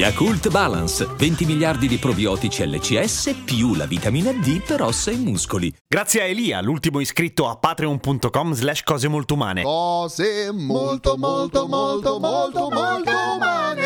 Yakult Balance, 20 miliardi di probiotici LCS più la vitamina D per ossa e muscoli. Grazie a Elia, l'ultimo iscritto a patreon.com slash cose molto umane. Cose molto molto molto molto molto umane.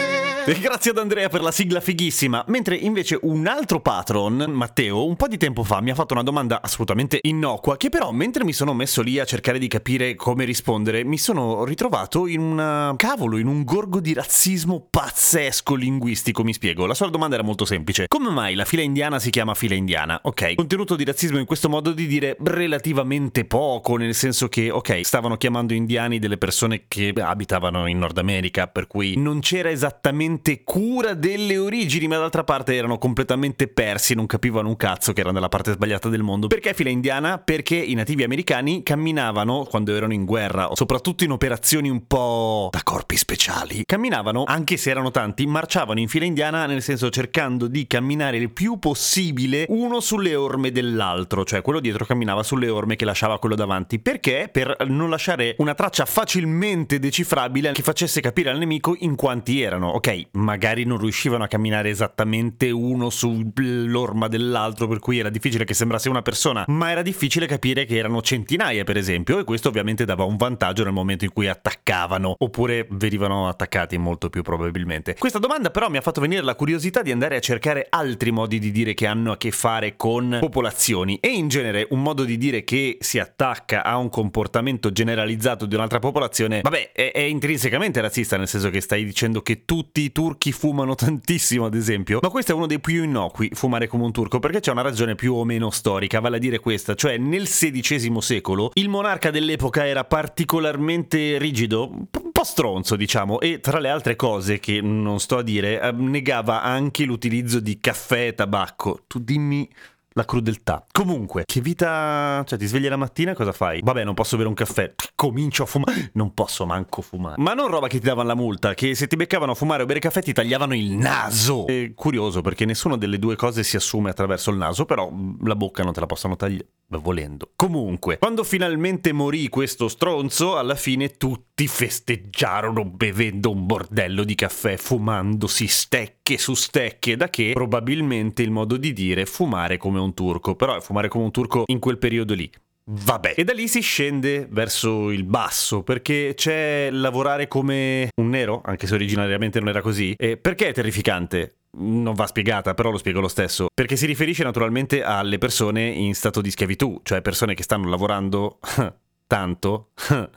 Grazie ad Andrea per la sigla fighissima. Mentre invece un altro patron, Matteo, un po' di tempo fa mi ha fatto una domanda assolutamente innocua, che però mentre mi sono messo lì a cercare di capire come rispondere, mi sono ritrovato in una cavolo, in un gorgo di razzismo pazzesco linguistico, mi spiego. La sua domanda era molto semplice. Come mai la fila indiana si chiama fila indiana? Ok, contenuto di razzismo in questo modo di dire relativamente poco, nel senso che, ok, stavano chiamando indiani delle persone che abitavano in Nord America, per cui non c'era esattamente cura delle origini, ma d'altra parte erano completamente persi, non capivano un cazzo che erano nella parte sbagliata del mondo. Perché fila indiana? Perché i nativi americani camminavano quando erano in guerra, soprattutto in operazioni un po' da corpi speciali. Camminavano, anche se erano tanti, marciavano in fila indiana nel senso cercando di camminare il più possibile uno sulle orme dell'altro, cioè quello dietro camminava sulle orme che lasciava quello davanti. Perché? Per non lasciare una traccia facilmente decifrabile che facesse capire al nemico in quanti erano. Ok, magari non riuscivano a camminare esattamente uno sull'orma dell'altro, per cui era difficile che sembrasse una persona, ma era difficile capire che erano centinaia, per esempio, e questo ovviamente dava un vantaggio nel momento in cui attaccavano, oppure venivano attaccati molto più probabilmente. Questa domanda però mi ha fatto venire la curiosità di andare a cercare altri modi di dire che hanno a che fare con popolazioni e in genere un modo di dire che si attacca a un comportamento generalizzato di un'altra popolazione, vabbè, è, è intrinsecamente razzista, nel senso che stai dicendo che tutti turchi fumano tantissimo, ad esempio, ma questo è uno dei più innocui, fumare come un turco, perché c'è una ragione più o meno storica, vale a dire questa, cioè nel XVI secolo il monarca dell'epoca era particolarmente rigido, un po' stronzo, diciamo, e tra le altre cose che non sto a dire, negava anche l'utilizzo di caffè e tabacco. Tu dimmi la crudeltà. Comunque, che vita... Cioè, ti svegli la mattina cosa fai? Vabbè, non posso bere un caffè. Comincio a fumare. Non posso manco fumare. Ma non roba che ti davano la multa, che se ti beccavano a fumare o bere caffè ti tagliavano il naso. È curioso, perché nessuna delle due cose si assume attraverso il naso, però la bocca non te la possono tagliare volendo. Comunque, quando finalmente morì questo stronzo, alla fine tutti festeggiarono bevendo un bordello di caffè, fumandosi stecche su stecche, da che probabilmente il modo di dire fumare come un turco, però fumare come un turco in quel periodo lì. Vabbè, e da lì si scende verso il basso perché c'è lavorare come un nero, anche se originariamente non era così. E perché è terrificante? Non va spiegata, però lo spiego lo stesso, perché si riferisce naturalmente alle persone in stato di schiavitù, cioè persone che stanno lavorando tanto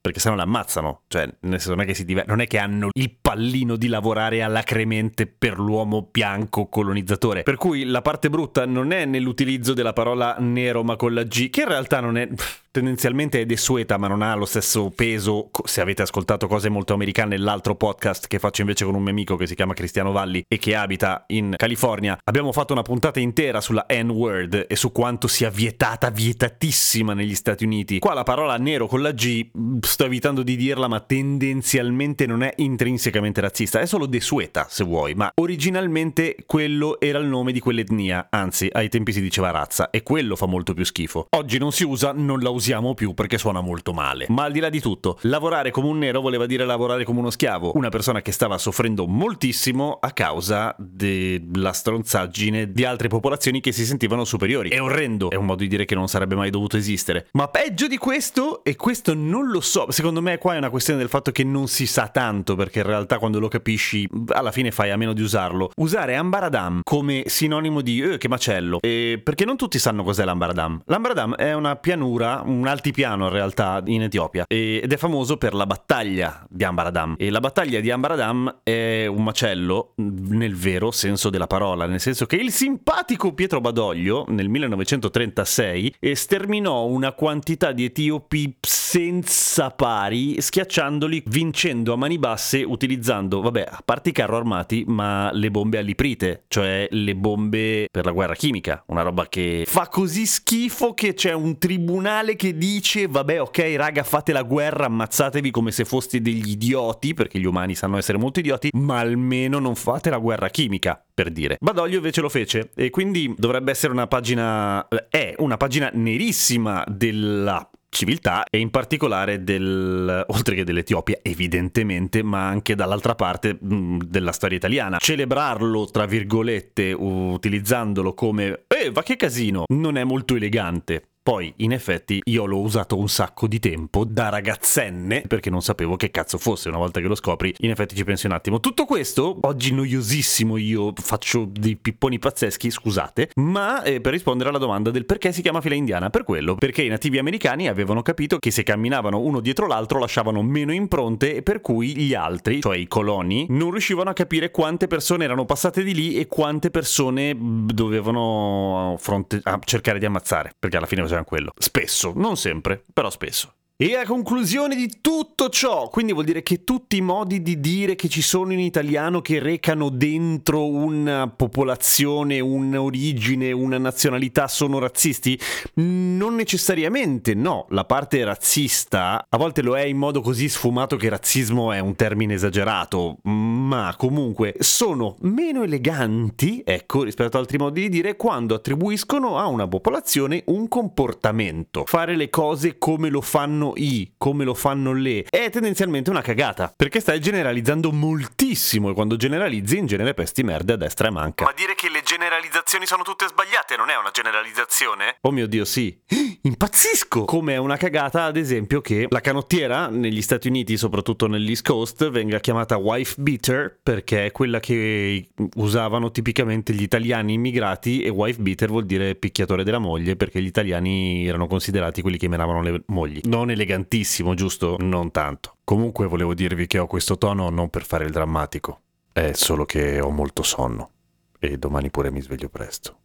perché se no le ammazzano, cioè nel senso non è che si diver- non è che hanno il pallino di lavorare alacremente per l'uomo bianco colonizzatore. Per cui la parte brutta non è nell'utilizzo della parola nero ma con la G, che in realtà non è tendenzialmente è desueta ma non ha lo stesso peso. Se avete ascoltato cose molto americane nell'altro podcast che faccio invece con un mio amico che si chiama Cristiano Valli e che abita in California abbiamo fatto una puntata intera sulla N-word e su quanto sia vietata vietatissima negli Stati Uniti. Qua la parola nero con la G sto evitando di dirla ma tendenzialmente non è intrinsecamente razzista. È solo desueta se vuoi ma originalmente quello era il nome di quell'etnia. Anzi ai tempi si diceva razza e quello fa molto più schifo. Oggi non si usa non la usiamo usiamo più perché suona molto male. Ma al di là di tutto, lavorare come un nero voleva dire lavorare come uno schiavo, una persona che stava soffrendo moltissimo a causa della stronzaggine di altre popolazioni che si sentivano superiori. È orrendo, è un modo di dire che non sarebbe mai dovuto esistere. Ma peggio di questo, e questo non lo so, secondo me qua è una questione del fatto che non si sa tanto, perché in realtà quando lo capisci, alla fine fai a meno di usarlo. Usare Ambaradam come sinonimo di eh, che macello, e perché non tutti sanno cos'è l'Ambaradam. L'Ambaradam è una pianura, un altipiano in realtà in Etiopia. Ed è famoso per la battaglia di Ambaradam e la battaglia di Ambaradam è un macello nel vero senso della parola, nel senso che il simpatico Pietro Badoglio nel 1936 sterminò una quantità di etiopi senza pari schiacciandoli vincendo a mani basse utilizzando, vabbè, a parte i carro armati, ma le bombe alliprite, cioè le bombe per la guerra chimica, una roba che fa così schifo che c'è un tribunale che dice vabbè ok raga fate la guerra, ammazzatevi come se foste degli idioti, perché gli umani sanno essere molto idioti, ma almeno non fate la guerra chimica, per dire. Badoglio invece lo fece e quindi dovrebbe essere una pagina... è una pagina nerissima della civiltà e in particolare del, oltre che dell'Etiopia evidentemente ma anche dall'altra parte mh, della storia italiana celebrarlo tra virgolette utilizzandolo come eh va che casino non è molto elegante poi, in effetti, io l'ho usato un sacco di tempo da ragazzenne perché non sapevo che cazzo fosse. Una volta che lo scopri, in effetti ci pensi un attimo. Tutto questo, oggi noiosissimo, io faccio dei pipponi pazzeschi, scusate, ma eh, per rispondere alla domanda del perché si chiama fila indiana, per quello, perché i nativi americani avevano capito che se camminavano uno dietro l'altro lasciavano meno impronte e per cui gli altri, cioè i coloni, non riuscivano a capire quante persone erano passate di lì e quante persone dovevano fronte- cercare di ammazzare, perché alla fine facevano quello. Spesso, non sempre, però spesso. E a conclusione di tutto ciò, quindi vuol dire che tutti i modi di dire che ci sono in italiano che recano dentro una popolazione, un'origine, una nazionalità sono razzisti? Non necessariamente, no. La parte razzista a volte lo è in modo così sfumato che razzismo è un termine esagerato, ma comunque sono meno eleganti, ecco, rispetto ad altri modi di dire, quando attribuiscono a una popolazione un comportamento. Fare le cose come lo fanno i, come lo fanno le, è tendenzialmente una cagata, perché stai generalizzando moltissimo e quando generalizzi in genere pesti merde a destra e manca. Ma dire che le generalizzazioni sono tutte sbagliate non è una generalizzazione? Oh mio Dio, sì. Impazzisco! Come è una cagata, ad esempio, che la canottiera negli Stati Uniti, soprattutto nell'East Coast, venga chiamata wife beater perché è quella che usavano tipicamente gli italiani immigrati e wife beater vuol dire picchiatore della moglie perché gli italiani erano considerati quelli che menavano le mogli. Non elegantissimo, giusto? Non tanto. Comunque volevo dirvi che ho questo tono non per fare il drammatico, è solo che ho molto sonno e domani pure mi sveglio presto.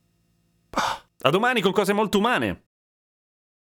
Ah. A domani con cose molto umane.